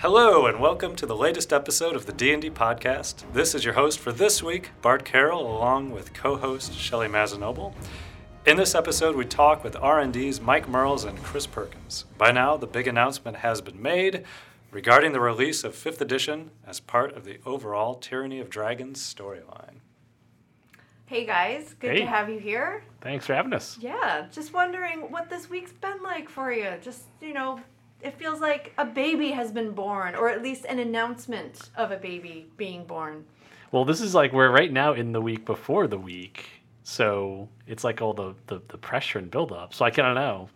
Hello and welcome to the latest episode of the D&D podcast. This is your host for this week, Bart Carroll, along with co-host Shelly Mazzanoble. In this episode, we talk with R&D's Mike Mearls and Chris Perkins. By now, the big announcement has been made regarding the release of 5th edition as part of the overall Tyranny of Dragons storyline. Hey guys, good Hey. to have you here. Thanks for having us. Yeah, just wondering what this week's been like for you. Just, you know, it feels like a baby has been born, or at least an announcement of a baby being born. Well, this is like we're right now in the week before the week, so it's like all the the, the pressure and build up. So I kind of know.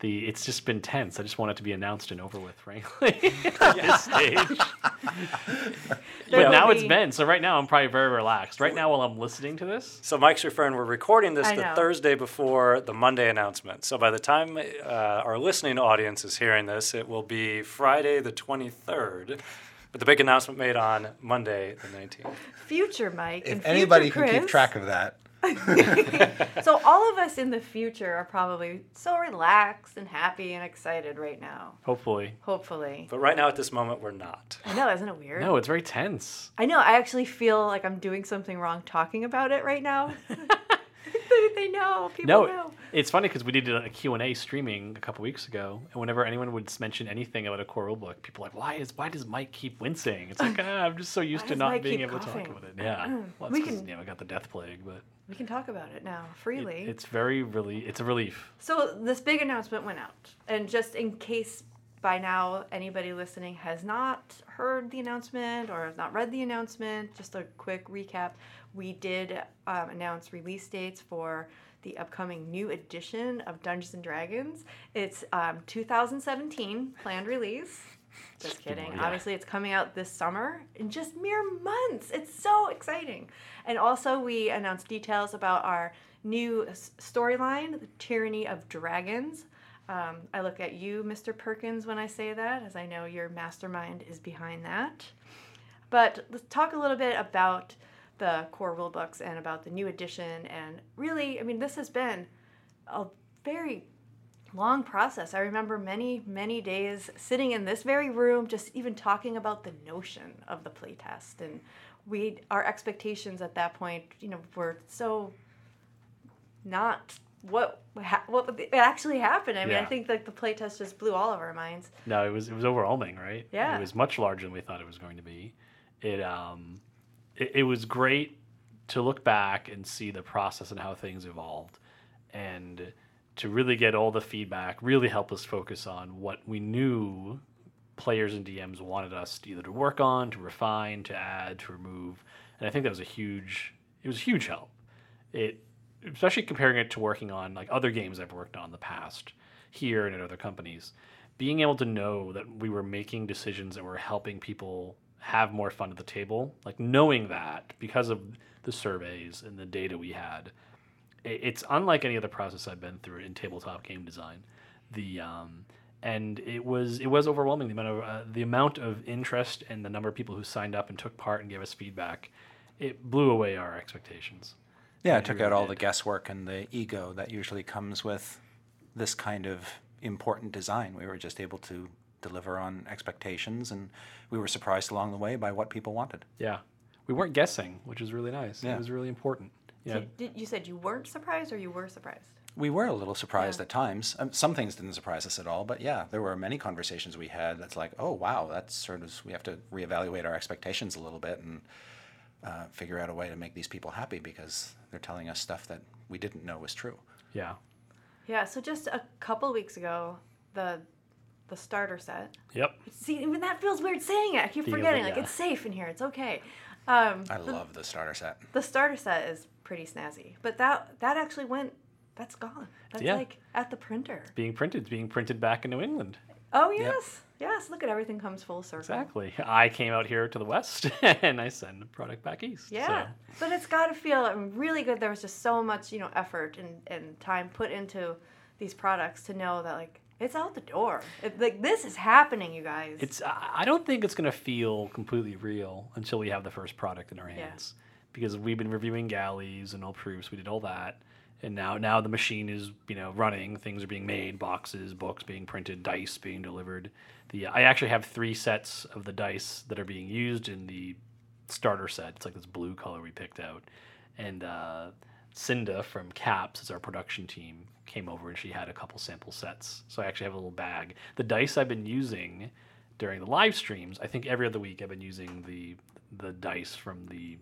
The, it's just been tense. I just want it to be announced and over with, frankly, at this stage. but There'll now it's be- been. So right now I'm probably very relaxed. Right now while I'm listening to this, So Mike's referring, we're recording this I the know. Thursday before the Monday announcement. So by the time uh, our listening audience is hearing this, it will be Friday the 23rd. But the big announcement made on Monday the 19th. Future Mike and If anybody future can keep track of that, So all of us in the future are probably so relaxed and happy and excited right now. hopefully. Hopefully. But right now at this moment, we're not. I know, isn't it weird? No, it's very tense. I know. I actually feel like I'm doing something wrong talking about it right now. they know. People No, know. it's funny because we did a Q&A streaming a couple weeks ago, and whenever anyone would mention anything about a core rulebook, people are like, why is why does Mike keep wincing? It's like, ah, I'm just so used to not Mike being able to talk about it. Yeah, well, We can- you know, I got the death plague, but We can talk about it now it- freely. it's very really, it's a relief. So this big announcement went out, and just in case by now anybody listening has not heard the announcement or has not read the announcement, just a quick recap: we did um, announce release dates for the upcoming new edition of Dungeons and Dragons. It's um, 2017 planned release. Just kidding. Yeah. Obviously, it's coming out this summer in just mere months. It's so exciting. And also, we announced details about our new storyline, The Tyranny of Dragons. Um, I look at you, Mr. Perkins, when I say that, as I know your mastermind is behind that. But let's talk a little bit about the core rule books and about the new edition. And really, I mean, this has been a very long process. I remember many, many days sitting in this very room, just even talking about the notion of the playtest. And we, our expectations at that point, you know, were so not what what would actually happened. I mean, I think like the playtest just blew all of our minds. No, it was it was overwhelming, right? Yeah. it was much larger than we thought it was going to be. It um, it, it was great to look back and see the process and how things evolved, and to really get all the feedback, really help us focus on what we knew players and DMs wanted us to either to work on, to refine, to add, to remove, and I think that was a huge it was a huge help. It especially comparing it to working on like other games I've worked on in the past here and at other companies, being able to know that we were making decisions that were helping people have more fun at the table, like knowing that because of the surveys and the data we had, it's unlike any other process I've been through in tabletop game design. The um, and it was it was overwhelming the amount of uh, the amount of interest and the number of people who signed up and took part and gave us feedback. It blew away our expectations. yeah, It it took really out all did. the guesswork and the ego that usually comes with this kind of important design. We were just able to deliver on expectations, and we were surprised along the way by what people wanted. Yeah, we weren't guessing, which was really nice. Yeah. It was really important. Yeah, Did, did, you said you weren't surprised or you were surprised? We were a little surprised Yeah. at times. Um, some things didn't surprise us at all, but yeah, there were many conversations we had that's like, oh wow, that's sort of we have to reevaluate our expectations a little bit and uh, figure out a way to make these people happy because they're telling us stuff that we didn't know was true. yeah, Yeah, so just a couple weeks ago, the the starter set. yep. See, even that feels weird saying it. I keep Being able- forgetting. Like it's safe in here. It's okay. Um, I the, love the starter set. the starter set is pretty snazzy, but that that actually went. That's gone. That's Yeah. like at the printer. It's being printed, It's being printed back in New England. Oh yes, yes. Look at everything comes full circle. Exactly. I came out here to the west, and I send the product back east. Yeah, So, but it's got to feel really good. There was just so much, you know, effort and, and time put into these products to know that like it's out the door. It, like this is happening, you guys. it's. I don't think it's gonna feel completely real until we have the first product in our Yeah. hands, because we've been reviewing galleys and all proofs. We did all that, and now now the machine is you know running. Things are being made, boxes, books being printed, dice being delivered. The I actually have three sets of the dice that are being used in the starter set. It's like this blue color we picked out, and uh, Cinda from Caps, is our production team, came over and she had a couple sample sets. So I actually have a little bag. The dice I've been using during the live streams, I think every other week I've been using the the dice from the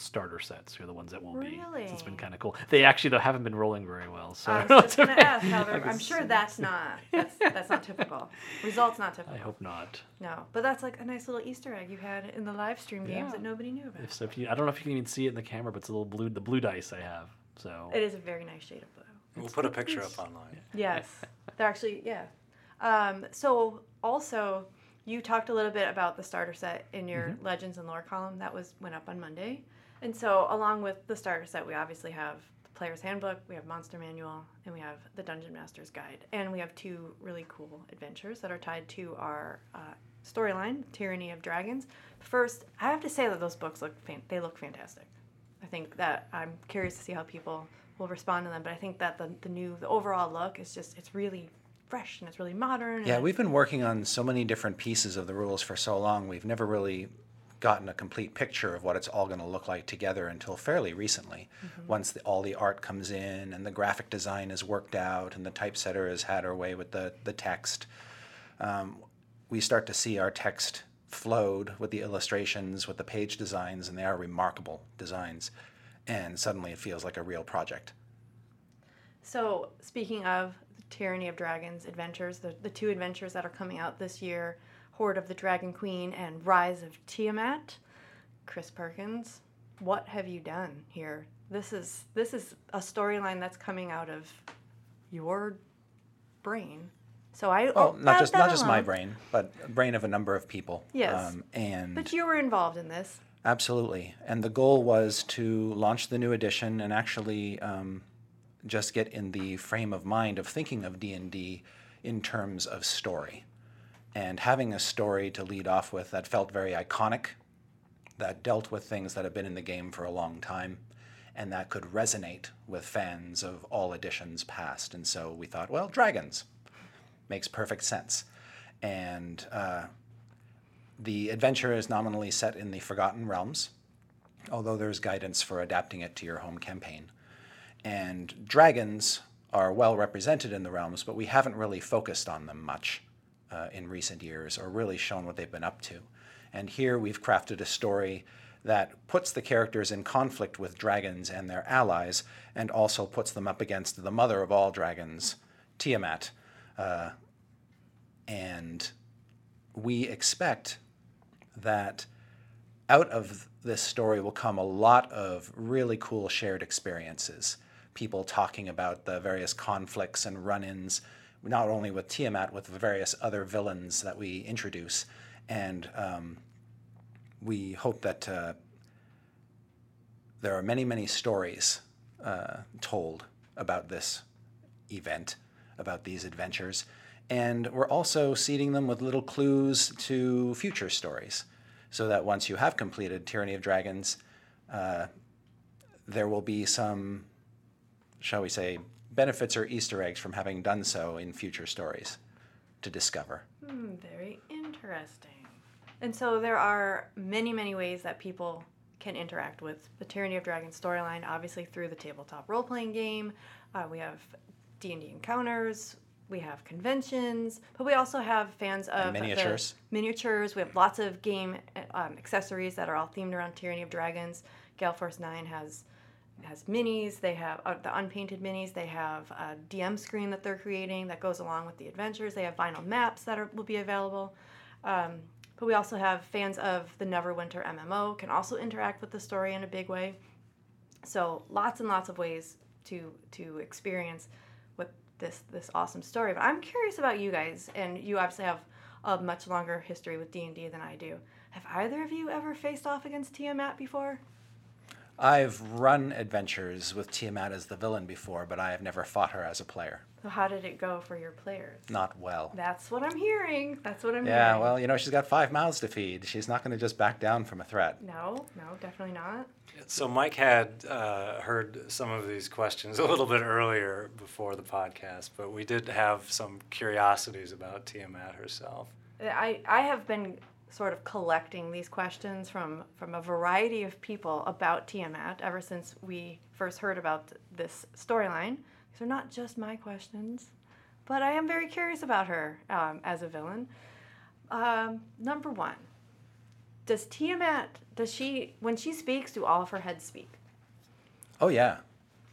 starter sets. Who are the ones that won't be. So it's been kind of cool. They actually though haven't been rolling very well. So I I was don't know just what gonna to ask how make. they're, I'm sure that's not that's that's not typical. Results not typical. I hope not. No, but that's like a nice little Easter egg you had in the live stream games Yeah. that nobody knew about. If so, if you, I don't know if you can even see it in the camera, but it's a little blue, the blue dice I have. So It is a very nice shade of blue. We'll put a picture up online. Yes, they're actually yeah. Um, so also, you talked a little bit about the starter set in your Legends and Lore column that was went up on Monday, and so along with the starter set, we obviously have the Player's Handbook, we have Monster Manual, and we have the Dungeon Master's Guide, and we have two really cool adventures that are tied to our uh, storyline, Tyranny of Dragons. First, I have to say that those books look fan- they look fantastic. I think that I'm curious to see how people will respond to them, but I think that the, the new the overall look is just it's really fresh and it's really modern. Yeah, we've been working on so many different pieces of the rules for so long. We've never really gotten a complete picture of what it's all going to look like together until fairly recently. Once the, all the art comes in and the graphic design is worked out and the typesetter has had her way with the, the text, um, we start to see our text flowed with the illustrations, with the page designs, and they are remarkable designs. And suddenly it feels like a real project. So speaking of the Tyranny of Dragons adventures, the, the two adventures that are coming out this year, Hoard of the Dragon Queen and Rise of Tiamat, Chris Perkins, what have you done here? This is this is a storyline that's coming out of your brain. So I Well, oh, not just not just my brain, but brain of a number of people. Yes. Um, and But you were involved in this. Absolutely. And the goal was to launch the new edition and actually um, just get in the frame of mind of thinking of D&D in terms of story. And having a story to lead off with that felt very iconic, that dealt with things that have been in the game for a long time, and that could resonate with fans of all editions past. And so we thought, well, dragons makes perfect sense. And uh, the adventure is nominally set in the Forgotten Realms, although there's guidance for adapting it to your home campaign. And dragons are well represented in the realms, but we haven't really focused on them much uh, in recent years or really shown what they've been up to. And here we've crafted a story that puts the characters in conflict with dragons and their allies, and also puts them up against the mother of all dragons, Tiamat. Uh, and we expect that out of this story will come a lot of really cool shared experiences. People talking about the various conflicts and run ins, not only with Tiamat, with the various other villains that we introduce. And um, we hope that uh, there are many, many stories uh, told about this event, about these adventures. And we're also seeding them with little clues to future stories so that once you have completed Tyranny of Dragons, uh, there will be some, shall we say, benefits or Easter eggs from having done so in future stories to discover. Hmm, very interesting. And so there are many, many ways that people can interact with the Tyranny of Dragons storyline. Obviously, through the tabletop role-playing game, uh, we have D and D encounters, we have conventions, but we also have fans of the miniatures. miniatures. We have lots of game um, accessories that are all themed around Tyranny of Dragons. Gale Force Nine has has minis. They have uh, the unpainted minis. They have a DM screen that they're creating that goes along with the adventures. They have vinyl maps that are, will be available. Um, but we also have fans of the Neverwinter MMO can also interact with the story in a big way. So lots and lots of ways to to experience what this this awesome story. But I'm curious about you guys, and you obviously have a much longer history with D and D than I do. Have either of you ever faced off against Tiamat before? I've run adventures with Tiamat as the villain before, but I have never fought her as a player. So how did it go for your players? Not well. That's what I'm hearing. That's what I'm Yeah, hearing. well, you know, she's got five mouths to feed. She's not going to just back down from a threat. No, no, definitely not. So Mike had uh, heard some of these questions a little bit earlier before the podcast, but we did have some curiosities about Tiamat herself. I, I have been sort of collecting these questions from, from a variety of people about Tiamat ever since we first heard about this storyline. These are not just my questions, but I am very curious about her um, as a villain. Um, number one, does Tiamat, does she, when she speaks, do all of her heads speak? Oh, yeah.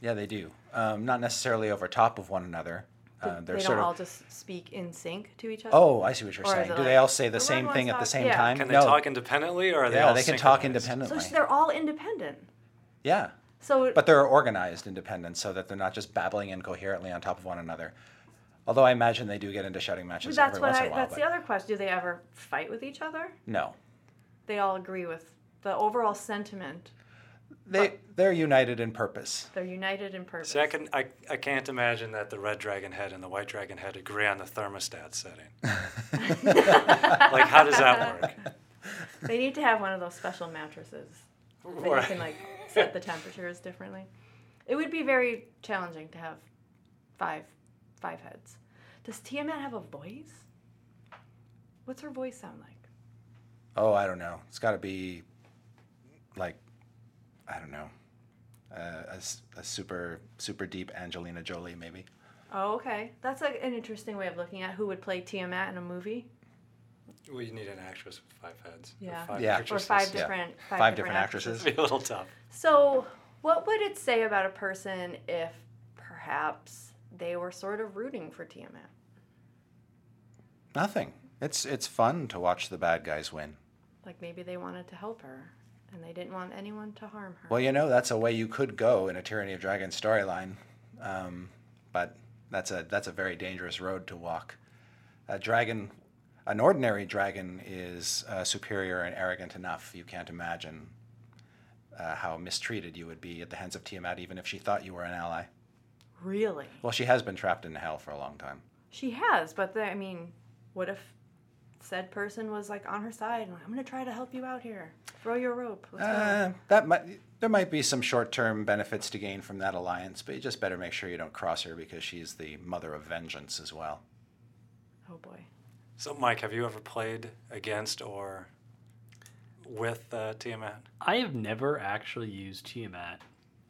Yeah, they do. Um, not necessarily over top of one another. Uh, they they're don't sort all of. just speak in sync to each other? Oh, I see what you're Or saying. it Do they all say the "The same thing one's at the same Yeah. time? Can they no. talk independently, or are they yeah, all they can talk independently. So they're all independent. yeah. So But they're organized independent so that they're not just babbling incoherently on top of one another. Although I imagine they do get into shouting matches that's every once I, in a while. that's but the other question. Do they ever fight with each other? No. They all agree with the overall sentiment. They, uh, they're united in purpose. They're united in purpose. See, I, can, I, I can't imagine that the red dragon head and the white dragon head agree on the thermostat setting. like, how does that work? They need to have one of those special mattresses that you can like set the temperatures differently. It would be very challenging to have five five heads. Does Tiamat have a voice? What's her voice sound like? Oh, I don't know. It's got to be like, I don't know, uh, a, s- a super super deep Angelina Jolie maybe. Oh, okay. That's like an interesting way of looking at who would play Tiamat in a movie. We need an actress with five heads. or Yeah. five Yeah. Or Or actresses. five Yeah. different five, Five different actresses. It'd be a little tough. So, what would it say about a person if perhaps they were sort of rooting for Tiamat? Nothing. It's it's fun to watch the bad guys win. Like maybe they wanted to help her and they didn't want anyone to harm her. Well, you know that's a way you could go in a Tyranny of Dragons storyline, um, but that's a that's a very dangerous road to walk. A dragon, an ordinary dragon, is uh, superior and arrogant enough. You can't imagine uh, how mistreated you would be at the hands of Tiamat, even if she thought you were an ally. really? Well, she has been trapped in hell for a long time. She has, but the, I mean, what if said person was like on her side and like, I'm going to try to help you out here. Throw your rope. Uh, that might there might be some short-term benefits to gain from that alliance, but you just better make sure you don't cross her because she's the mother of vengeance as well. oh boy. So, Mike, have you ever played against or with uh, Tiamat? I have never actually used Tiamat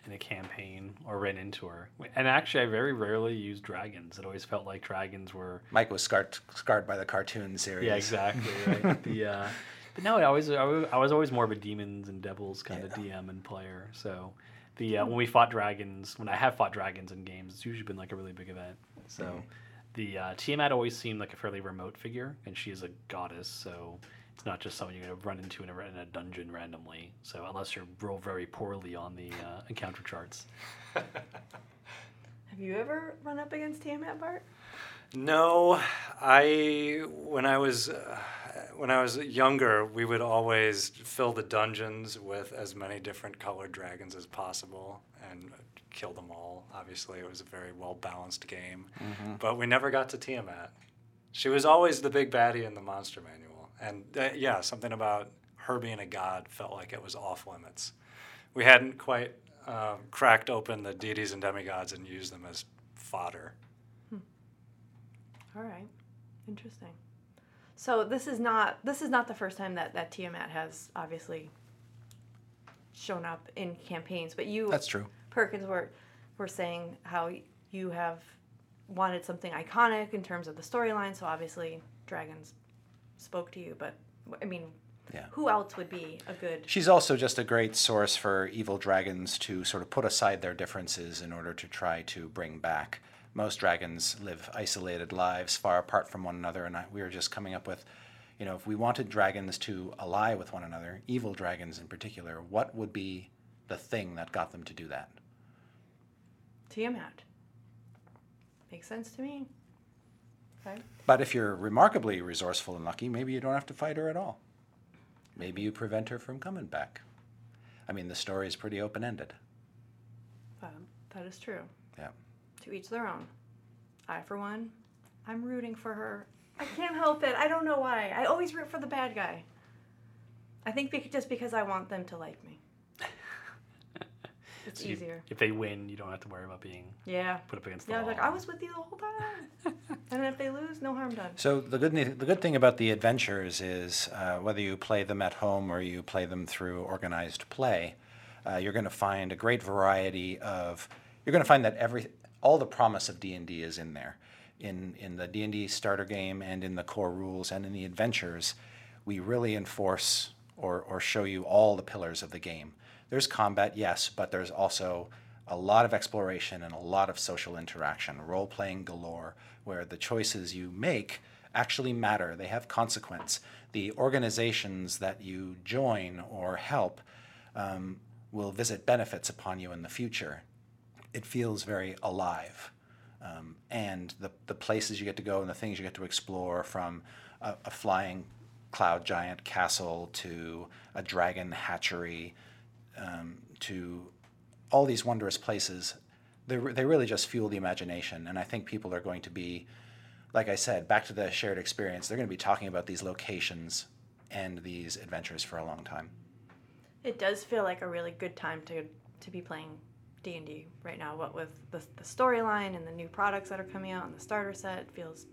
in a campaign or ran into her. And actually, I very rarely used dragons. It always felt like dragons were. Mike was scarred scarred by the cartoon series. Yeah, exactly. Right. the uh, but no, I always I was, I was always more of a demons and devils kind of DM and player. So the uh, when we fought dragons, when I have fought dragons in games, it's usually been like a really big event. So the uh, Tiamat always seemed like a fairly remote figure, and she is a goddess, so it's not just someone you're going to run into in a, in a dungeon randomly. So unless you roll very poorly on the uh, encounter charts. Have you ever run up against Tiamat, Bart? No, I when I was uh, when I was younger, we would always fill the dungeons with as many different colored dragons as possible and kill them all. Obviously, it was a very well balanced game, but we never got to Tiamat. She was always the big baddie in the monster manual, and uh, yeah, something about her being a god felt like it was off limits. We hadn't quite um, cracked open the deities and demigods and used them as fodder. All right. Interesting. So this is not this is not the first time that that Tiamat has obviously shown up in campaigns, but you That's true. Perkins were were saying how you have wanted something iconic in terms of the storyline, so obviously dragons spoke to you, but I mean, Yeah. who else would be a good She's also just a great source for evil dragons to sort of put aside their differences in order to try to bring back. Most dragons live isolated lives far apart from one another, and I, we were just coming up with, you know, if we wanted dragons to ally with one another, evil dragons in particular, what would be the thing that got them to do that? Tiamat? Makes sense to me. Okay. But if you're remarkably resourceful and lucky, maybe you don't have to fight her at all. Maybe you prevent her from coming back. I mean, the story is pretty open ended. Um, that is true. Yeah. To each their own. I, for one, I'm rooting for her. I can't help it. I don't know why. I always root for the bad guy. I think bec- just because I want them to like me. It's So you- easier. if they win, you don't have to worry about being Yeah. put up against the Yeah, I was wall. like, I was with you the whole time. and if they lose, no harm done. So the good the good thing about the adventures is uh, whether you play them at home or you play them through organized play, uh, you're going to find a great variety of. You're going to find that every all the promise of D and D is in there, in in the D and D starter game and in the core rules and in the adventures, we really enforce or or show you all the pillars of the game. There's combat, yes, but there's also a lot of exploration and a lot of social interaction, role playing galore, where the choices you make actually matter. They have consequence. The organizations that you join or help um, will visit benefits upon you in the future. It feels very alive. Um, and the, the places you get to go and the things you get to explore from a, a flying cloud giant castle to a dragon hatchery um, to all these wondrous places, they, re- they really just fuel the imagination. And I think people are going to be, like I said, back to the shared experience, they're going to be talking about these locations and these adventures for a long time. It does feel like a really good time to to be playing D and D right now. What with the, the storyline and the new products that are coming out and the starter set, it feels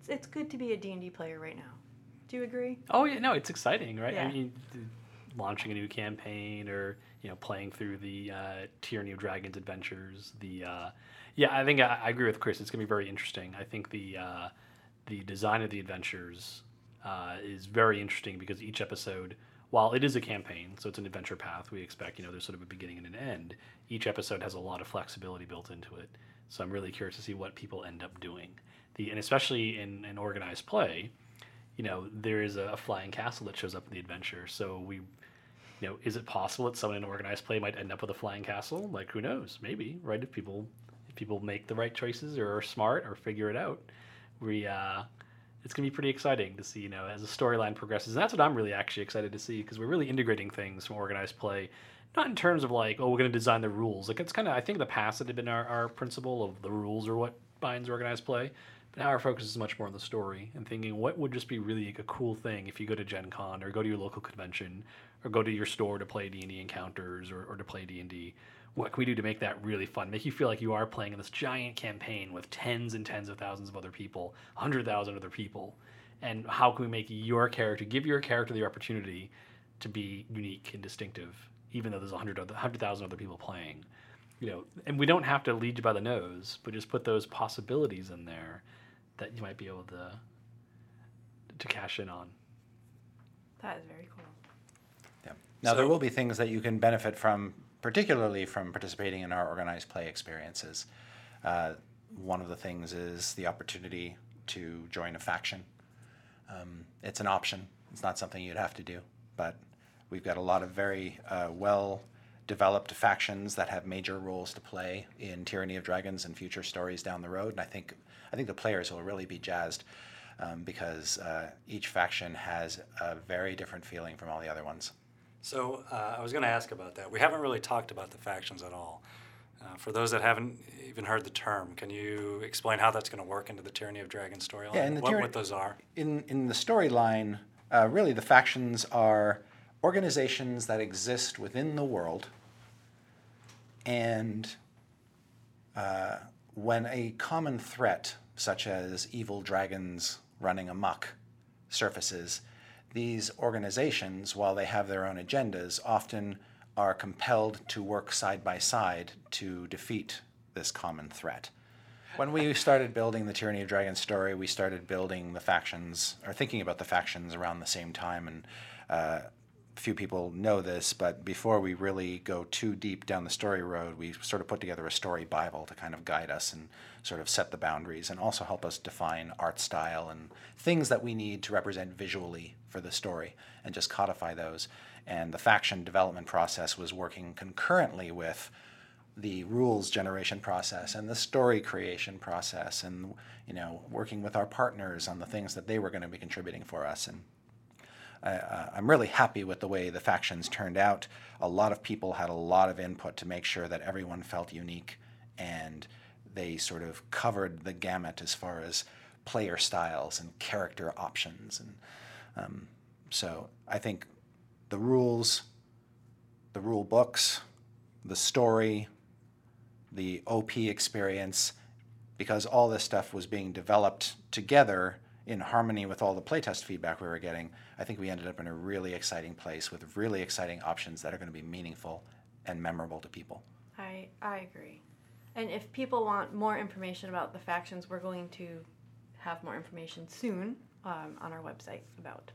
it's it's good to be a D and D player right now. Do you agree? Oh yeah, no, it's exciting, right? Yeah. I mean, th- launching a new campaign or you know playing through the uh, Tyranny of Dragons adventures. The uh, yeah, I think I, I agree with Chris. It's gonna be very interesting. I think the uh, the design of the adventures uh, is very interesting because each episode, while it is a campaign, so it's an adventure path, we expect you know there's sort of a beginning and an end. Each episode has a lot of flexibility built into it. So I'm really curious to see what people end up doing. The and especially in an organized play, you know, there is a flying castle that shows up in the adventure. So we, you know, is it possible that someone in organized play might end up with a flying castle? Like, who knows? Maybe, right? If people, if people make the right choices or are smart or figure it out, we, uh, it's gonna be pretty exciting to see, you know, as the storyline progresses. And that's what I'm really actually excited to see because we're really integrating things from organized play, not in terms of like, oh, we're gonna design the rules. Like it's kind of, I think in the past it had been our, our principle of the rules are what binds organized play. But now our focus is much more on the story and thinking what would just be really like a cool thing if you go to Gen Con or go to your local convention or go to your store to play D&D encounters or, or to play D&D. What can we do to make that really fun? Make you feel like you are playing in this giant campaign with tens and tens of thousands of other people, 100,000 other people. And how can we make your character, give your character the opportunity to be unique and distinctive, even though there's 100 other- 100,000 other people playing? You know, and we don't have to lead you by the nose, but just put those possibilities in there that you might be able to to cash in on. That is very cool. Yeah. Now, there will be things that you can benefit from, particularly from participating in our organized play experiences. Uh, one of the things is the opportunity to join a faction. Um, it's an option, it's not something you'd have to do, but we've got a lot of very uh, well developed factions that have major roles to play in Tyranny of Dragons and future stories down the road. And I think, I think the players will really be jazzed um, because uh, each faction has a very different feeling from all the other ones. So uh, I was going to ask about that. We haven't really talked about the factions at all. Uh, for those that haven't even heard the term, can you explain how that's going to work into the Tyranny of Dragons storyline? Yeah, the what, Tyranny- what those are? in in the storyline, uh, really the factions are organizations that exist within the world, and uh, when a common threat, such as evil dragons running amok, surfaces, these organizations, while they have their own agendas, often are compelled to work side by side to defeat this common threat. When we started building the Tyranny of Dragons story, we started building the factions, or thinking about the factions around the same time. And uh, few people know this, but before we really go too deep down the story road, we sort of put together a story Bible to kind of guide us and sort of set the boundaries and also help us define art style and things that we need to represent visually for the story and just codify those. And the faction development process was working concurrently with the rules generation process and the story creation process and you know working with our partners on the things that they were going to be contributing for us and I, I'm really happy with the way the factions turned out. A lot of people had a lot of input to make sure that everyone felt unique, and they sort of covered the gamut as far as player styles and character options. And um, so I think the rules, the rule books, the story, the OP experience, because all this stuff was being developed together in harmony with all the playtest feedback we were getting, I think we ended up in a really exciting place with really exciting options that are going to be meaningful and memorable to people. I, I agree. And if people want more information about the factions, we're going to have more information soon um, on our website about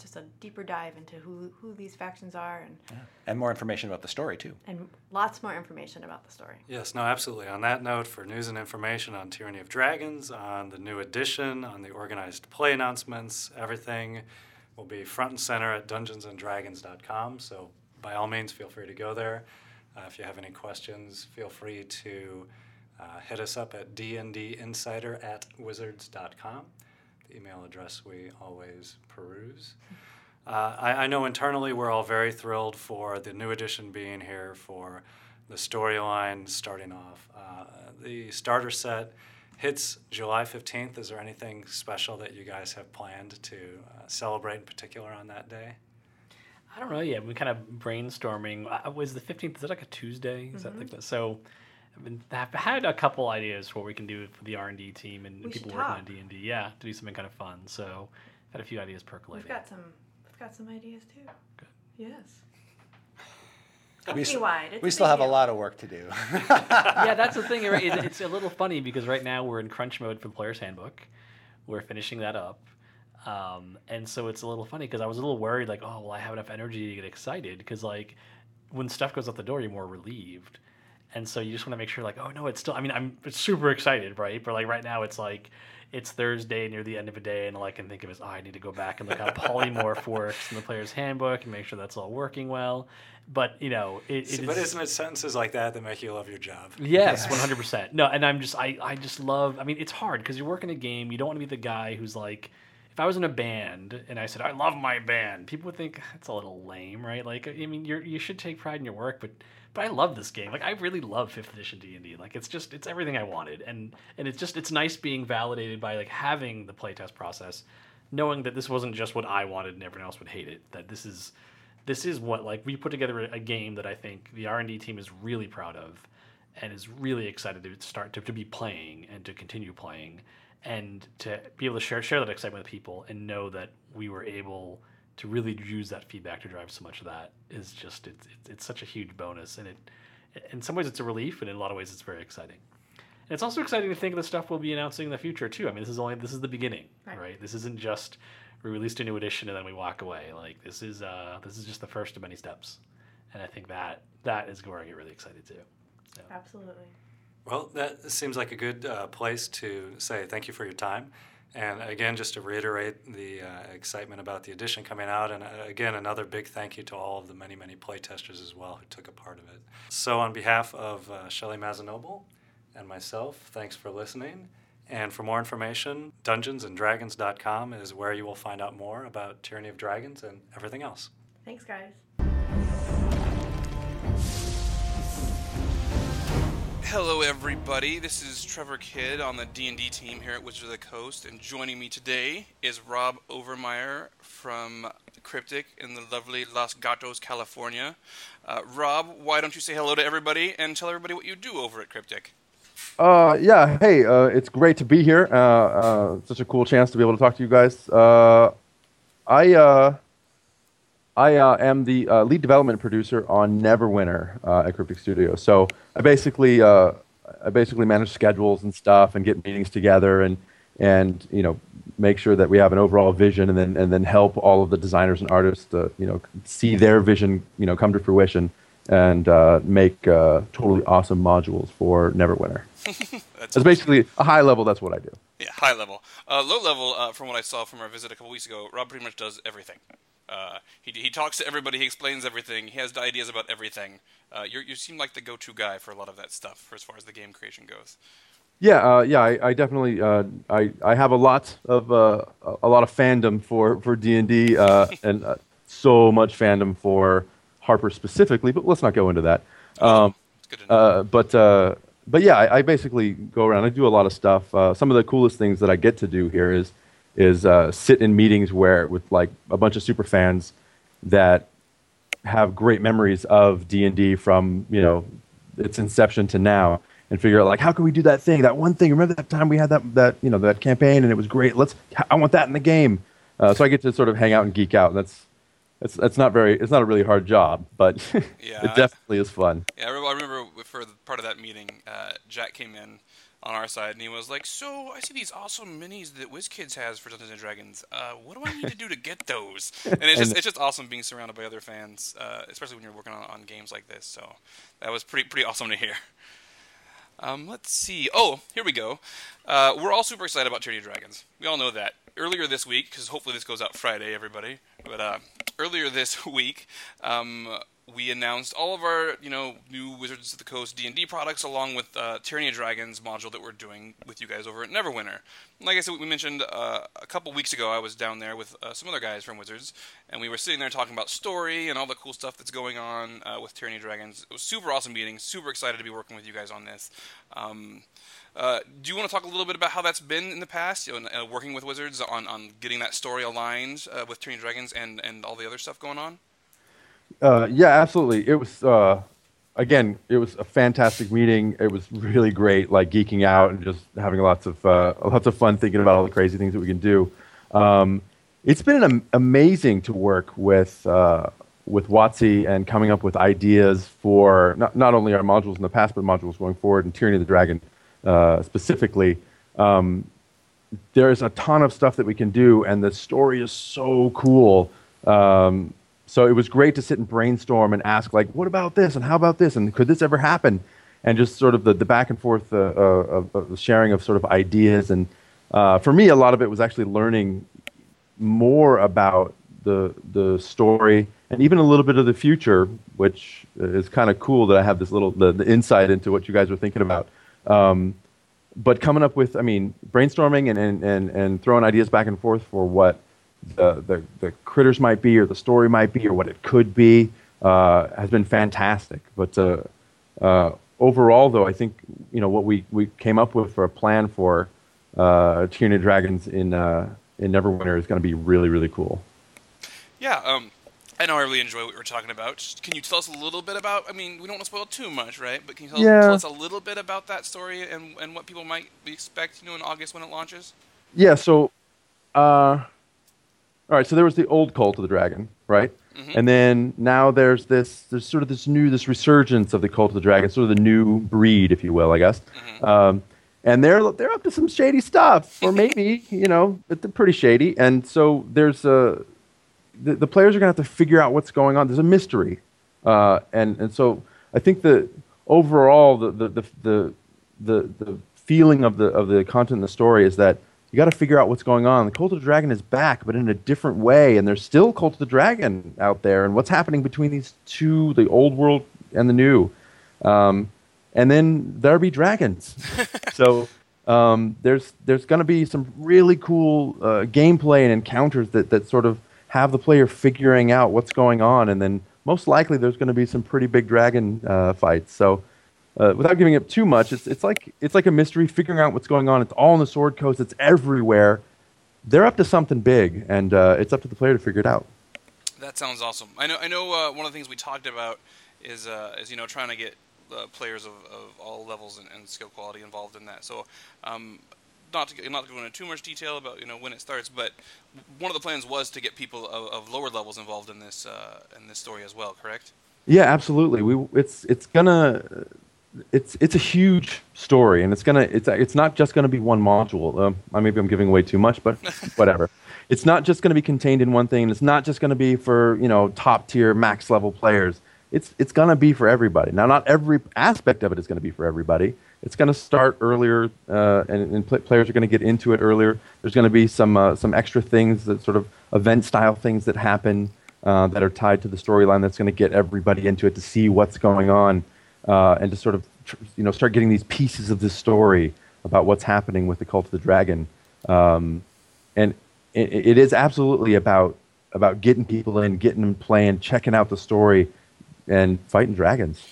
just a deeper dive into who, who these factions are and yeah. and more information about the story too and lots more information about the story yes no absolutely on that note for news and information on tyranny of dragons on the new edition on the organized play announcements everything will be front and center at dungeonsanddragons.com so by all means feel free to go there uh, if you have any questions feel free to uh, hit us up at dndinsider at wizards.com, the email address we always peruse. Uh, I, I, know internally we're all very thrilled for the new edition being here, for the storyline starting off. Uh, the starter set hits July 15th. Is there anything special that you guys have planned to uh, celebrate in particular on that day? I don't know yet. We're kind of brainstorming. Uh, was the 15th, is that like a Tuesday? Is mm-hmm. that like that? So I've, been, I've had a couple ideas for what we can do for the R and D team and we people working on D and D. Yeah, to do something kind of fun. So I've had a few ideas percolating. We've got some. We've got some ideas too. Good. Yes. We, we still have deal. a lot of work to do. yeah, that's the thing. It's a little funny because right now we're in crunch mode for the player's handbook. We're finishing that up. Um, and so it's a little funny because I was a little worried, like, oh, well, I have enough energy to get excited because, like, when stuff goes out the door, you're more relieved and so you just want to make sure like oh no it's still i mean i'm super excited right but like right now it's like it's thursday near the end of a day and all i can think of is oh i need to go back and look how polymorph works in the player's handbook and make sure that's all working well but you know it, it but is, isn't it sentences like that that make you love your job yes, yes 100% no and i'm just i, I just love i mean it's hard because you're working a game you don't want to be the guy who's like if I was in a band and I said I love my band, people would think ah, that's a little lame, right? Like, I mean, you you should take pride in your work, but but I love this game. Like I really love fifth edition D and D. Like it's just it's everything I wanted, and and it's just it's nice being validated by like having the playtest process, knowing that this wasn't just what I wanted and everyone else would hate it. That this is this is what like we put together a game that I think the R and D team is really proud of, and is really excited to start to, to be playing and to continue playing, and to be able to share share that excitement with people and know that we were able to really use that feedback to drive so much of that is just it's, it's, it's such a huge bonus and it in some ways it's a relief and in a lot of ways it's very exciting. And it's also exciting to think of the stuff we'll be announcing in the future too. I mean this is only this is the beginning right, right? this isn't just we released a new edition and then we walk away like this is uh this is just the first of many steps and i think that that is where i get really excited too so. absolutely well that seems like a good uh, place to say thank you for your time and again, just to reiterate the uh, excitement about the edition coming out, and uh, again, another big thank you to all of the many, many playtesters as well who took a part of it. So, on behalf of uh, Shelly Mazzanoble and myself, thanks for listening. And for more information, dungeonsanddragons.com is where you will find out more about Tyranny of Dragons and everything else. Thanks, guys. Hello, everybody. This is Trevor Kidd on the D&D team here at Wizards of the Coast, and joining me today is Rob Overmeyer from Cryptic in the lovely Los Gatos, California. Uh, Rob, why don't you say hello to everybody and tell everybody what you do over at Cryptic? Uh, yeah, hey, uh, it's great to be here. Uh, uh such a cool chance to be able to talk to you guys. Uh, I uh, I uh, am the uh, lead development producer on Neverwinter uh, at Cryptic Studios. So I basically uh, I basically manage schedules and stuff and get meetings together and and you know make sure that we have an overall vision and then and then help all of the designers and artists to you know see their vision you know come to fruition and uh, make uh, totally awesome modules for Neverwinter. that's basically a high level. That's what I do. Yeah, high level. low level, from what I saw from our visit a couple weeks ago, Rob pretty much does everything. Uh, he, he talks to everybody. He explains everything. He has ideas about everything. Uh, you you seem like the go-to guy for a lot of that stuff, for as far as the game creation goes. Yeah, uh, yeah, I, I definitely, uh, I, I have a lot of, uh, a lot of fandom for for D and D, uh, and uh, so much fandom for Harper specifically. But let's not go into that. Um, uh, but uh, but yeah, I, I basically go around. I do a lot of stuff. Uh, some of the coolest things that I get to do here is is uh, sit in meetings where with like a bunch of super fans that have great memories of D and D from you know its inception to now, and figure out like how can we do that thing, that one thing. Remember that time we had that that you know that campaign and it was great. Let's I want that in the game. Uh, so I get to sort of hang out and geek out, and that's that's that's not very it's not a really hard job, but Yeah, it I- definitely is fun. Yeah, I remember, for part of that meeting, uh, Jack came in on our side and he was like, "So I see these awesome minis that WizKids has for Dungeons and Dragons. Uh, what do I need to do to get those?" And it's just And- it's just awesome being surrounded by other fans, uh, especially when you're working on, on games like this. So that was pretty pretty awesome to hear. Um, let's see. Oh, here we go. Uh, we're all super excited about of Dragons. We all know that. Earlier this week, because hopefully this goes out Friday, everybody. But uh, earlier this week, um, we announced all of our, you know, new Wizards of the Coast D and D products, along with uh, Tyranny of Dragons module that we're doing with you guys over at Neverwinter. Like I said, we mentioned uh, a couple weeks ago, I was down there with uh, some other guys from Wizards, and we were sitting there talking about story and all the cool stuff that's going on uh, with Tyranny of Dragons. It was super awesome meeting. Super excited to be working with you guys on this. Um, uh, do you want to talk a little bit about how that's been in the past, you know, uh, working with Wizards on, on getting that story aligned uh, with Tyranny of Dragons and, and all the other stuff going on? Uh, yeah, absolutely. It was uh, again, it was a fantastic meeting. It was really great, like geeking out and just having lots of uh, lots of fun thinking about all the crazy things that we can do. Um, it's been am- amazing to work with uh, with WotC and coming up with ideas for not, not only our modules in the past, but modules going forward, and Tyranny of the Dragon uh, specifically. Um, there's a ton of stuff that we can do, and the story is so cool. Um, so it was great to sit and brainstorm and ask, like, what about this, and how about this, and could this ever happen? And just sort of the, the back and forth uh, uh, of, sharing of sort of ideas. And uh, for me, a lot of it was actually learning more about the the story and even a little bit of the future, which is kind of cool that I have this little the, the insight into what you guys were thinking about. Um, but coming up with, I mean, brainstorming and, and, and, and throwing ideas back and forth for what the, the, the critters might be or the story might be or what it could be uh, has been fantastic. But uh, uh, overall, though, I think, you know, what we, we came up with for a plan for uh, Tyranny Dragons in, uh, in Neverwinter is going to be really, really cool. Yeah, um, I know I really enjoy what we were talking about. Can you tell us a little bit about? I mean, we don't want to spoil too much, right? But can you tell, Yeah. tell us a little bit about that story and, and what people might expect, you know, in August when it launches? Yeah, so, uh, all right, so there was the old Cult of the Dragon, right? And then now there's this, there's sort of this new, this resurgence of the Cult of the Dragon, sort of the new breed, if you will, I guess. Um, and they're they're up to some shady stuff, or maybe you know, they're pretty shady. And so there's a, the, the players are gonna have to figure out what's going on. There's a mystery, uh, and and so I think the overall the the the the, the, the feeling of the of the content in the story is that you got to figure out what's going on. The Cult of the Dragon is back, but in a different way, and there's still Cult of the Dragon out there, and what's happening between these two, the old world and the new. Um, and then there'll be dragons. so um, there's there's going to be some really cool uh, gameplay and encounters that that sort of have the player figuring out what's going on, and then most likely there's going to be some pretty big dragon uh, fights. So. Uh, without giving up too much, it's it's like it's like a mystery, figuring out what's going on. It's all in the Sword Coast. It's everywhere. They're up to something big, and uh, it's up to the player to figure it out. That sounds awesome. I know. I know. Uh, one of the things we talked about is, uh, is you know, trying to get uh, players of, of all levels and, and skill quality involved in that. So, um, not to not to go into too much detail about you know when it starts, but one of the plans was to get people of, of lower levels involved in this uh, in this story as well. Correct? Yeah, absolutely. We it's it's gonna it's it's a huge story, and it's gonna it's it's not just gonna be one module. Um, maybe I'm giving away too much, but whatever. It's not just gonna be contained in one thing. It's not just gonna be for you know top tier max level players. It's it's gonna be for everybody. Now, not every aspect of it is gonna be for everybody. It's gonna start earlier, uh, and, and pl- players are gonna get into it earlier. There's gonna be some uh, some extra things that sort of event style things that happen uh, that are tied to the storyline. That's gonna get everybody into it to see what's going on uh, and to sort of you know start getting these pieces of the story about what's happening with the Cult of the Dragon, um, and it, it is absolutely about about getting people in, getting them playing, checking out the story, and fighting dragons.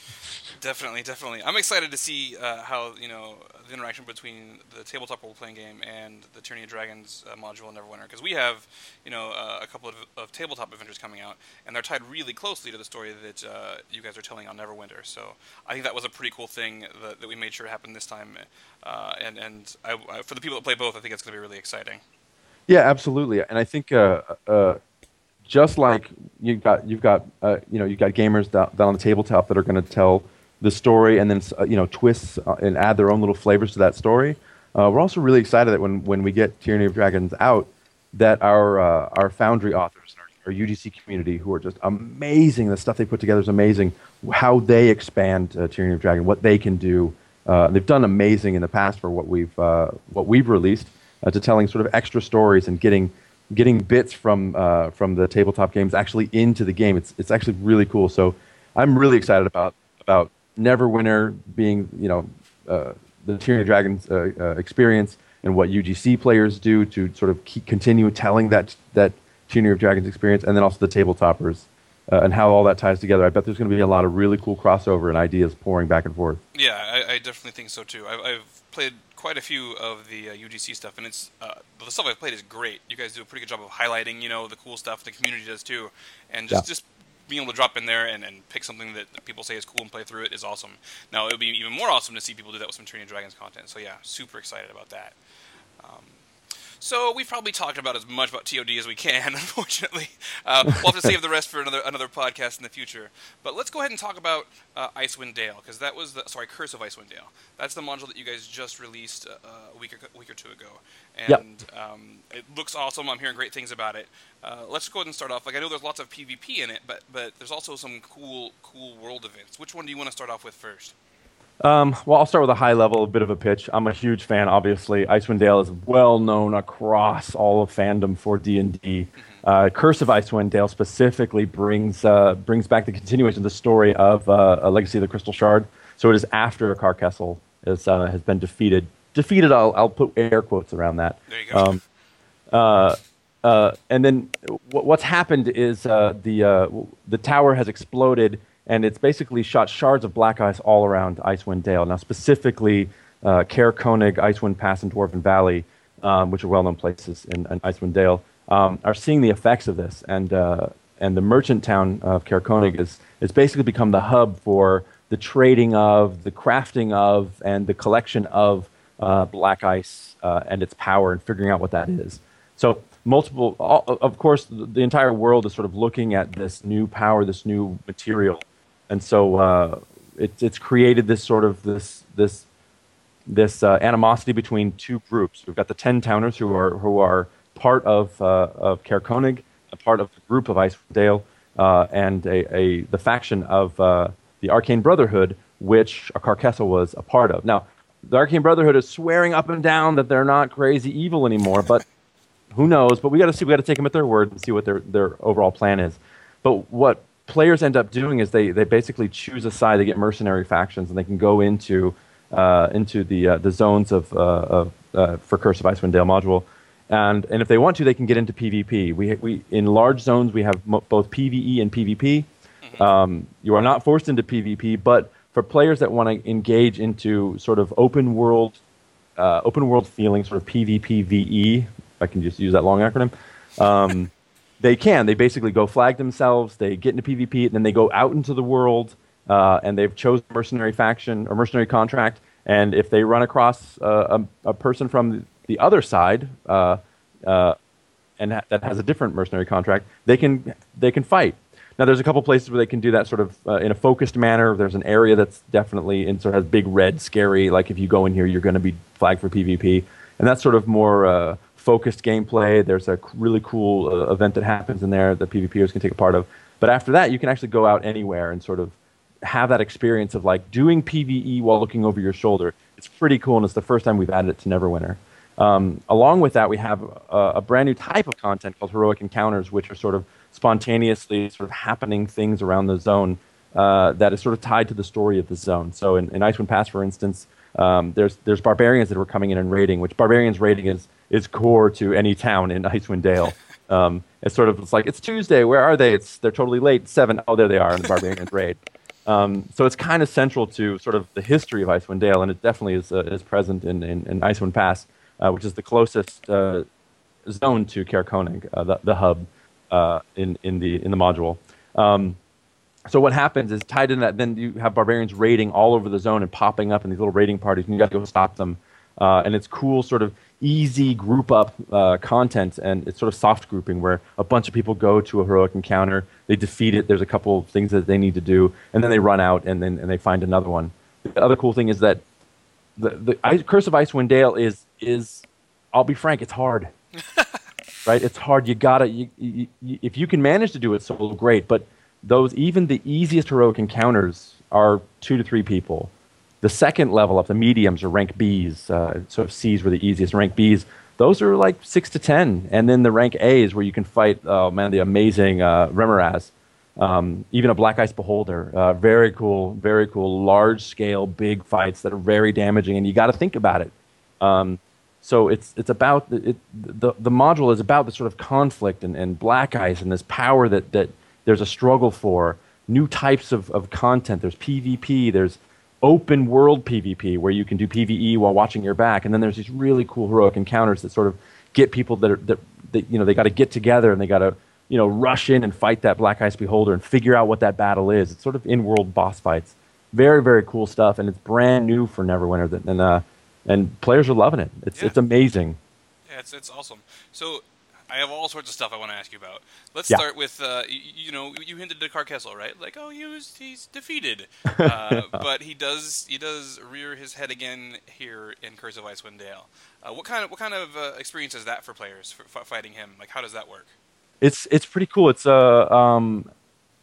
Definitely, definitely. I'm excited to see uh, how you know the interaction between the tabletop role-playing game and the Tyranny of Dragons uh, module in Neverwinter, because we have you know uh, a couple of, of, tabletop adventures coming out, and they're tied really closely to the story that uh, you guys are telling on Neverwinter. So I think that was a pretty cool thing that, that we made sure happened this time, uh, and and I, I, for the people that play both, I think it's going to be really exciting. Yeah, absolutely, and I think uh, just like you've got you've got you know you've got gamers down on the tabletop that are going to tell the story and then uh, you know twists uh, and add their own little flavors to that story. Uh, we're also really excited that when, when we get Tyranny of Dragons out, that our uh, our Foundry authors, our, our, UGC community, who are just amazing, the stuff they put together is amazing. How they expand uh, Tyranny of Dragon, what they can do. Uh, they've done amazing in the past for what we've what we've released to telling sort of extra stories and getting getting bits from from the tabletop games actually into the game. It's it's actually really cool. So I'm really excited about about Neverwinter being, you know, uh, the Tyranny of Dragons uh, uh, experience and what UGC players do to sort of keep, continue telling that that Tyranny of Dragons experience, and then also the tabletoppers uh, and how all that ties together. I bet there's going to be a lot of really cool crossover and ideas pouring back and forth. Yeah, I, I definitely think so too. I've, I've, played quite a few of the uh, UGC stuff, and it's uh, the stuff I've played is great. You guys do a pretty good job of highlighting, you know, the cool stuff the community does too, and just yeah. just being able to drop in there and, and pick something that people say is cool and play through it is awesome. Now, it would be even more awesome to see people do that with some Tyranny Dragons content. So, yeah, super excited about that. Um, so we've probably talked about as much about TOD as we can. Unfortunately, uh, we'll have to save the rest for another another podcast in the future. But let's go ahead and talk about uh, Icewind Dale because that was the sorry Curse of Icewind Dale. That's the module that you guys just released uh, a week or, a week or two ago, and yep. um, it looks awesome. I'm hearing great things about it. Uh, let's go ahead and start off. Like I know there's lots of PvP in it, but but there's also some cool cool world events. Which one do you want to start off with first? Um, well, I'll start with a high level, a bit of a pitch. I'm a huge fan, obviously. Icewind Dale is well known across all of fandom for D and D. Uh, Curse of Icewind Dale specifically brings uh, brings back the continuation of the story of uh, a Legacy of the Crystal Shard. So it is after Akar Kessell is, uh, has been defeated. Defeated, I'll, I'll put air quotes around that. There you go. Um, uh, uh, and then what's happened is the the tower has exploded and it's basically shot shards of black ice all around Icewind Dale. Now, specifically, uh, Konig, Icewind Pass, and Dwarven Valley, um, which are well-known places in, in Icewind Dale, um, are seeing the effects of this. And uh, and the merchant town of Caer Konig is is basically become the hub for the trading of, the crafting of, and the collection of uh, black ice uh, and its power, and figuring out what that is. So multiple, all, of course, the entire world is sort of looking at this new power, this new material and so uh, it, it's created this sort of this this this uh, animosity between two groups. We've got the Ten Towners who are who are part of uh, of Caer Konig, a part of the group of Icewind Dale, uh, and a, a, the faction of uh, the Arcane Brotherhood, which Akar Kessell was a part of. Now, the Arcane Brotherhood is swearing up and down that they're not crazy evil anymore, but who knows? But we got to see. We got to take them at their word and see what their their overall plan is. But what players end up doing is they, they basically choose a side. They get mercenary factions, and they can go into uh, into the uh, the zones of, uh, of uh, for Curse of Icewind Dale module, and and if they want to, they can get into PvP. We we in large zones we have mo- both PVE and PvP. Mm-hmm. Um, you are not forced into PvP, but for players that want to engage into sort of open world uh, open world feeling, sort of PvP VE, I can just use that long acronym. Um, they can. They basically go flag themselves. They get into PvP, and then they go out into the world, uh, and they've chosen mercenary faction or mercenary contract. And if they run across uh, a, a, person from the other side, uh, uh, and ha- that has a different mercenary contract, they can they can fight. Now, there's a couple places where they can do that sort of uh, in a focused manner. There's an area that's definitely in sort of has big red, scary. Like if you go in here, you're going to be flagged for PvP, and that's sort of more uh, focused gameplay. There's a really cool uh, event that happens in there that PvPers can take a part of. But after that, you can actually go out anywhere and sort of have that experience of like doing PVE while looking over your shoulder. It's pretty cool, and it's the first time we've added it to Neverwinter. Um, along with that, we have a, a, brand new type of content called Heroic Encounters, which are sort of spontaneously sort of happening things around the zone uh, that is sort of tied to the story of the zone. So in, in Icewind Pass, for instance, Um, there's there's barbarians that were coming in and raiding, which barbarians raiding is is core to any town in Icewind Dale. Um, it's sort of it's like it's Tuesday. Where are they? It's they're totally late. Seven. Oh, there they are in the barbarians raid. Um, so it's kind of central to sort of the history of Icewind Dale, and it definitely is uh, is present in, in, in Icewind Pass, uh, which is the closest uh, zone to Caer Konig, uh, the, the hub uh, in in the in the module. Um, so what happens is tied in that. Then you have barbarians raiding all over the zone and popping up in these little raiding parties, and you got to go stop them. Uh, and it's cool, sort of easy group up uh, content, and it's sort of soft grouping where a bunch of people go to a heroic encounter, they defeat it. There's a couple of things that they need to do, and then they run out and then and they find another one. The other cool thing is that the the I, Curse of Icewind Dale is is I'll be frank, it's hard. right? It's hard. You gotta you, you, you, if you can manage to do it so great, but those even the easiest heroic encounters are two to three people. The second level up, the mediums or rank Bs, uh, sort of Cs were the easiest. Rank Bs, those are like six to ten, and then the rank As where you can fight, oh man, the amazing uh, Remorhaz, um, even a Black Ice Beholder. Uh, very cool, very cool, large scale, big fights that are very damaging, and you got to think about it. Um, so it's it's about it, the the module is about the sort of conflict and, and black ice and this power that that there's a struggle for new types of, of content. There's PvP. There's open world PvP where you can do PvE while watching your back, and then there's these really cool heroic encounters that sort of get people that are that, that you know they got to get together and they got to you know rush in and fight that Black Ice Beholder and figure out what that battle is. It's sort of in world boss fights. Very very cool stuff, and it's brand new for Neverwinter. And uh, and players are loving it. It's Yeah. it's amazing. Yeah, it's it's awesome. So I have all sorts of stuff I want to ask you about. Let's Yeah. start with uh, you, you know you hinted to Akar Kessell, right? Like oh he was he's defeated, uh, but he does he does rear his head again here in Curse of Icewind Dale. Uh, what kind of what kind of uh, experience is that for players for f- fighting him? Like how does that work? It's it's pretty cool. It's a um,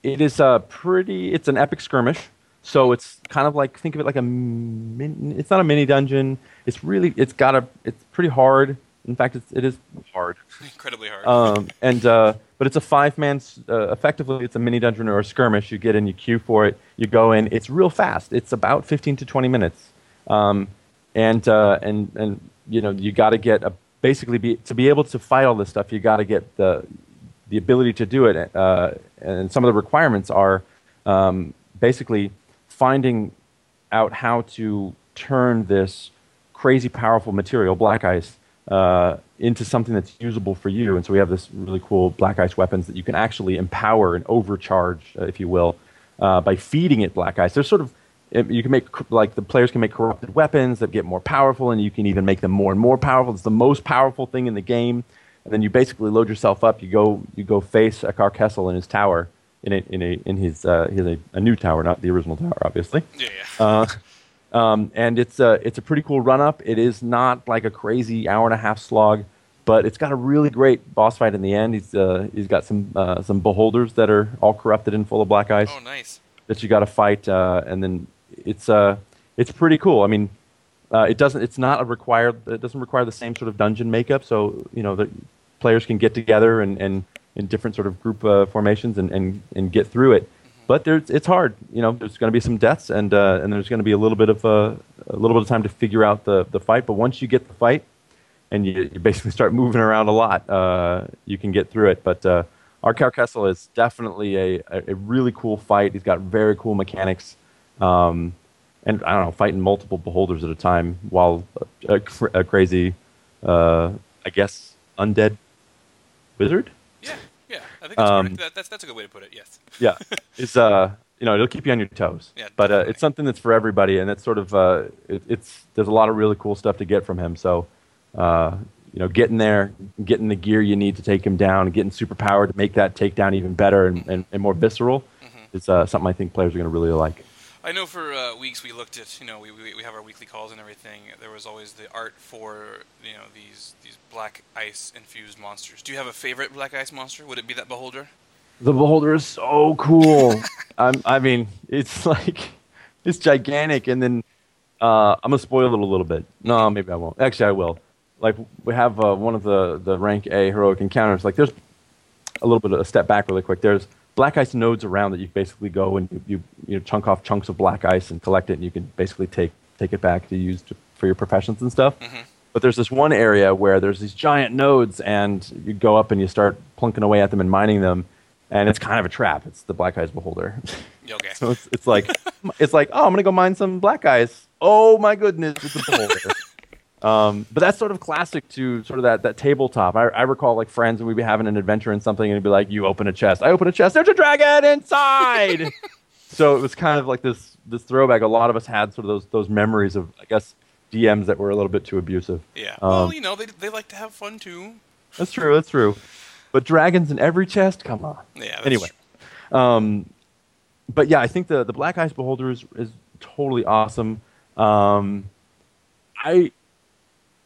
it is a pretty. It's an epic skirmish. So it's kind of like think of it like a. Min, it's not a mini dungeon. It's really it's got a. It's pretty hard. In fact, it's, it is hard. Incredibly hard. Um, and uh, but it's a five man. Uh, effectively, it's a mini dungeon or a skirmish. You get in, you queue for it, you go in. It's real fast. It's about fifteen to twenty minutes. Um, and uh, and and you know you got to get a basically be to be able to fight all this stuff. You got to get the the ability to do it. Uh, and some of the requirements are um, basically finding out how to turn this crazy powerful material, black ice, uh, into something that's usable for you. And so we have this really cool black ice weapons that you can actually empower and overcharge, uh, if you will, uh, by feeding it black ice. There's sort of you can make like the players can make corrupted weapons that get more powerful, and you can even make them more and more powerful. It's the most powerful thing in the game. And then you basically load yourself up. You go you go face Akar Kessell in his tower in a, in a in his uh, his a, a new tower, not the original tower, obviously. yeah, yeah. Uh, um, and it's a it's a pretty cool run up. It is not like a crazy hour and a half slog, but it's got a really great boss fight in the end. He's uh, he's got some uh, some beholders that are all corrupted and full of black ice oh nice. that you got to fight, uh, and then it's uh it's pretty cool. I mean, uh, it doesn't it's not a required it doesn't require the same sort of dungeon makeup. So you know the players can get together and, and in different sort of group uh, formations and, and and get through it. But there's it's hard. You know, there's going to be some deaths and uh, and there's going to be a little bit of uh, a little bit of time to figure out the the fight. But once you get the fight, and you, you basically start moving around a lot, uh, you can get through it. But uh, Akar Kessell is definitely a, a, a really cool fight. He's got very cool mechanics. Um, and I don't know, fighting multiple beholders at a time while a, a, a crazy, uh, I guess, undead wizard. I think that's, Um. That, that's that's a good way to put it. Yes. Yeah, is uh, you know, it'll keep you on your toes. Yeah, but uh, it's something that's for everybody, and it's sort of uh, it, it's there's a lot of really cool stuff to get from him. So, uh, you know, getting there, getting the gear you need to take him down, getting superpower to make that takedown even better and, and, and more visceral Mm-hmm. is uh, something I think players are going to really like. I know for uh, weeks we looked at, you know, we, we, we have our weekly calls and everything. There was always the art for, you know, these these black ice infused monsters. Do you have a favorite black ice monster? Would it be that beholder? The beholder is so cool. I mean, it's like it's gigantic, and then uh, I'm gonna spoil it a little bit. No, maybe I won't. Actually, I will. Like we have uh, one of the the rank A heroic encounters. Like there's a little bit of a step back really quick. There's black ice nodes around that you basically go and you, you you know chunk off chunks of black ice and collect it, and you can basically take take it back to use to, for your professions and stuff. Mm-hmm. But there's this one area where there's these giant nodes, and you go up and you start plunking away at them and mining them, and it's kind of a trap. It's the Black Ice Beholder. Okay. so it's, it's like it's like oh, I'm gonna go mine some Black ice. Oh my goodness, it's a beholder. Um, but that's sort of classic to sort of that, that tabletop. I, I recall like friends and we'd be having an adventure in something and it'd be like, you open a chest. I open a chest. There's a dragon inside. so it was kind of like this this throwback. A lot of us had sort of those those memories of I guess DMs that were a little bit too abusive. Yeah. Um, well, you know, they they like to have fun too. That's true. That's true. But dragons in every chest. Come on. Yeah. That's Anyway. Um, but yeah, I think the the Black Ice Beholder is, is totally awesome. Um, I,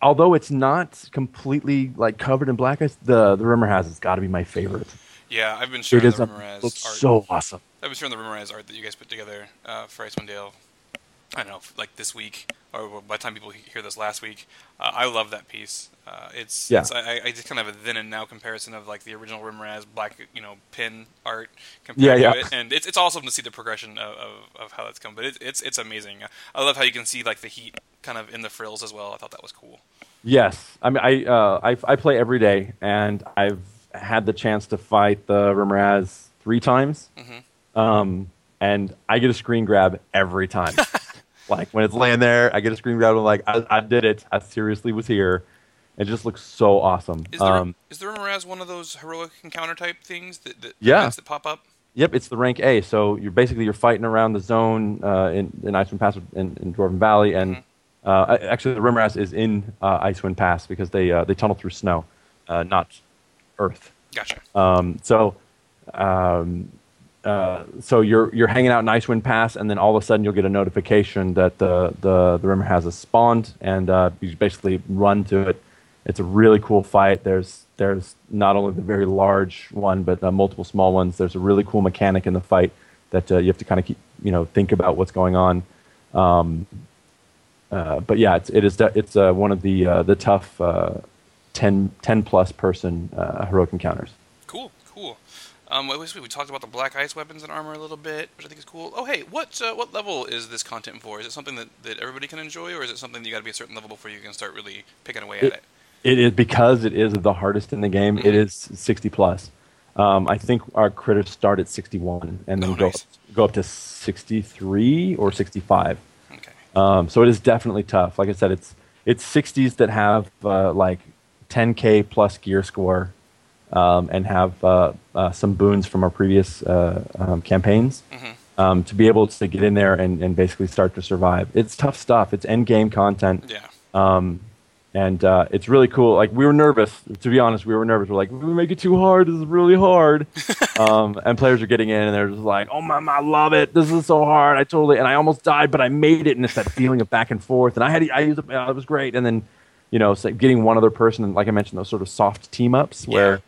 although it's not completely like covered in black ice, the the rumor has it's got to be my favorite. Yeah, I've been sharing the a, Remorhaz looks art. so awesome. I've been sharing the Remorhaz art that you guys put together uh, for Icewind Dale. I don't know, like this week, or by the time people hear this last week. Uh, I love that piece. Uh, it's, Yeah. it's I, I just kind of have a then and now comparison of like the original Remorhaz black, you know, pin art compared Yeah, to yeah. it, and it's it's awesome to see the progression of, of, of how that's come. But it's it's it's amazing. I love how you can see like the heat kind of in the frills as well. I thought that was cool. Yes, I mean I uh, I, I play every day, and I've had the chance to fight the Remorhaz three times, Mm-hmm. um, and I get a screen grab every time. like when it's laying there, I get a screen grab. I'm like, I, I did it. I seriously was here. It just looks so awesome. Is there Um, is the Remorhaz one of those heroic encounter type things that, that Yeah. that pop up? Yep, it's the rank A. So you're basically you're fighting around the zone uh, in, in Icewind Pass in, in Dwarven Valley, and uh, actually the Remorhaz is in uh, Icewind Pass because they uh, they tunnel through snow, uh, not earth. Gotcha. Um, so um, uh, so you're you're hanging out in Icewind Pass, and then all of a sudden you'll get a notification that the the the Remorhaz a spawned, and uh, you basically run to it. It's a really cool fight. There's there's not only the very large one, but uh, multiple small ones. There's a really cool mechanic in the fight that uh, you have to kind of keep you know think about what's going on. Um, uh, but yeah, it's it is it's uh, one of the the tough uh, 10, 10 plus person heroic encounters. Um, wait, we talked about the black ice weapons and armor a little bit, which I think is cool. Oh, hey, what uh, what level is this content for? Is it something that, that everybody can enjoy, or is it something that you got to be a certain level before you can start really picking away at it? It is because it is the hardest in the game. It is 60 plus. Um, I think our critters start at 61 and then Oh, go nice. up, go up to 63 or 65. Okay. Um, so it is definitely tough. Like I said, it's it's 60s that have uh, like 10k plus gear score um, and have uh, uh, some boons from our previous uh, um, campaigns Mm-hmm. um, to be able to get in there and, and basically start to survive. It's tough stuff. It's end game content. Yeah. Um, and uh, it's really cool. Like we were nervous, to be honest. We were nervous. We're like, we make it too hard. This is really hard. um, and players are getting in, and they're just like, oh my, I love it. This is so hard. I totally, and I almost died, but I made it. And it's that feeling of back and forth. And I had, I used, it, it was great. And then, you know, it's like getting one other person, like I mentioned, those sort of soft team ups where.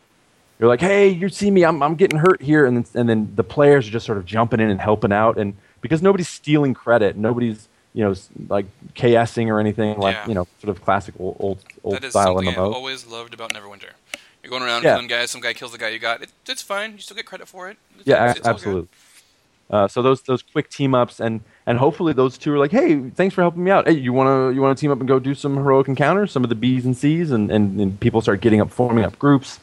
You're like, hey, you see me, I'm, I'm getting hurt here, and then, and then the players are just sort of jumping in and helping out, and because nobody's stealing credit, nobody's you know like KSing or anything like Yeah. you know sort of classic old old, old That is style something I've always loved about Neverwinter. You're going around Yeah. killing guys. Some guy kills the guy you got. It, it's fine. You still get credit for it. It's, Yeah, it's- it's absolutely. Uh, so those those quick team ups and and hopefully those two are like, hey, thanks for helping me out. Hey, you wanna you wanna team up and go do some heroic encounters, some of the B's and C's, and, and, and people start getting up, forming up groups,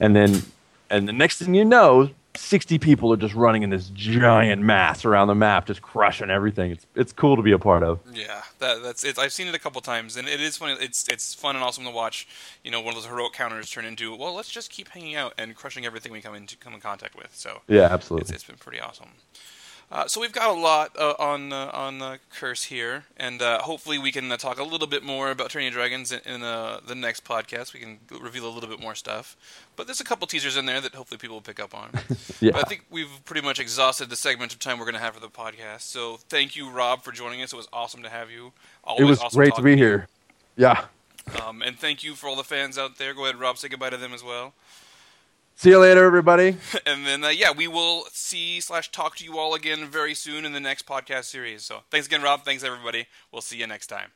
and then and the next thing you know, sixty people are just running in this giant mass around the map, just crushing everything. It's it's cool to be a part of. Yeah, that, that's it. I've seen it a couple times, and it is funny. It's it's fun and awesome to watch. You know, one of those heroic counters turn into well, let's just keep hanging out and crushing everything we come into come in contact with. So Yeah, it's, absolutely. it's been pretty awesome. Uh, so we've got a lot uh, on uh, on Curse here, and uh, hopefully we can uh, talk a little bit more about of Dragons in, in uh, the next podcast. We can reveal a little bit more stuff, but there's a couple teasers in there that hopefully people will pick up on. Yeah. But I think we've pretty much exhausted the segment of time we're going to have for the podcast. So thank you, Rob, for joining us. It was awesome to have you. Always It was awesome great to be here. Yeah. Um, and thank you for all the fans out there. Go ahead, Rob. Say goodbye to them as well. See you later, everybody. and then, uh, yeah, we will see slash talk to you all again very soon in the next podcast series. So thanks again, Rob. Thanks, everybody. We'll see you next time.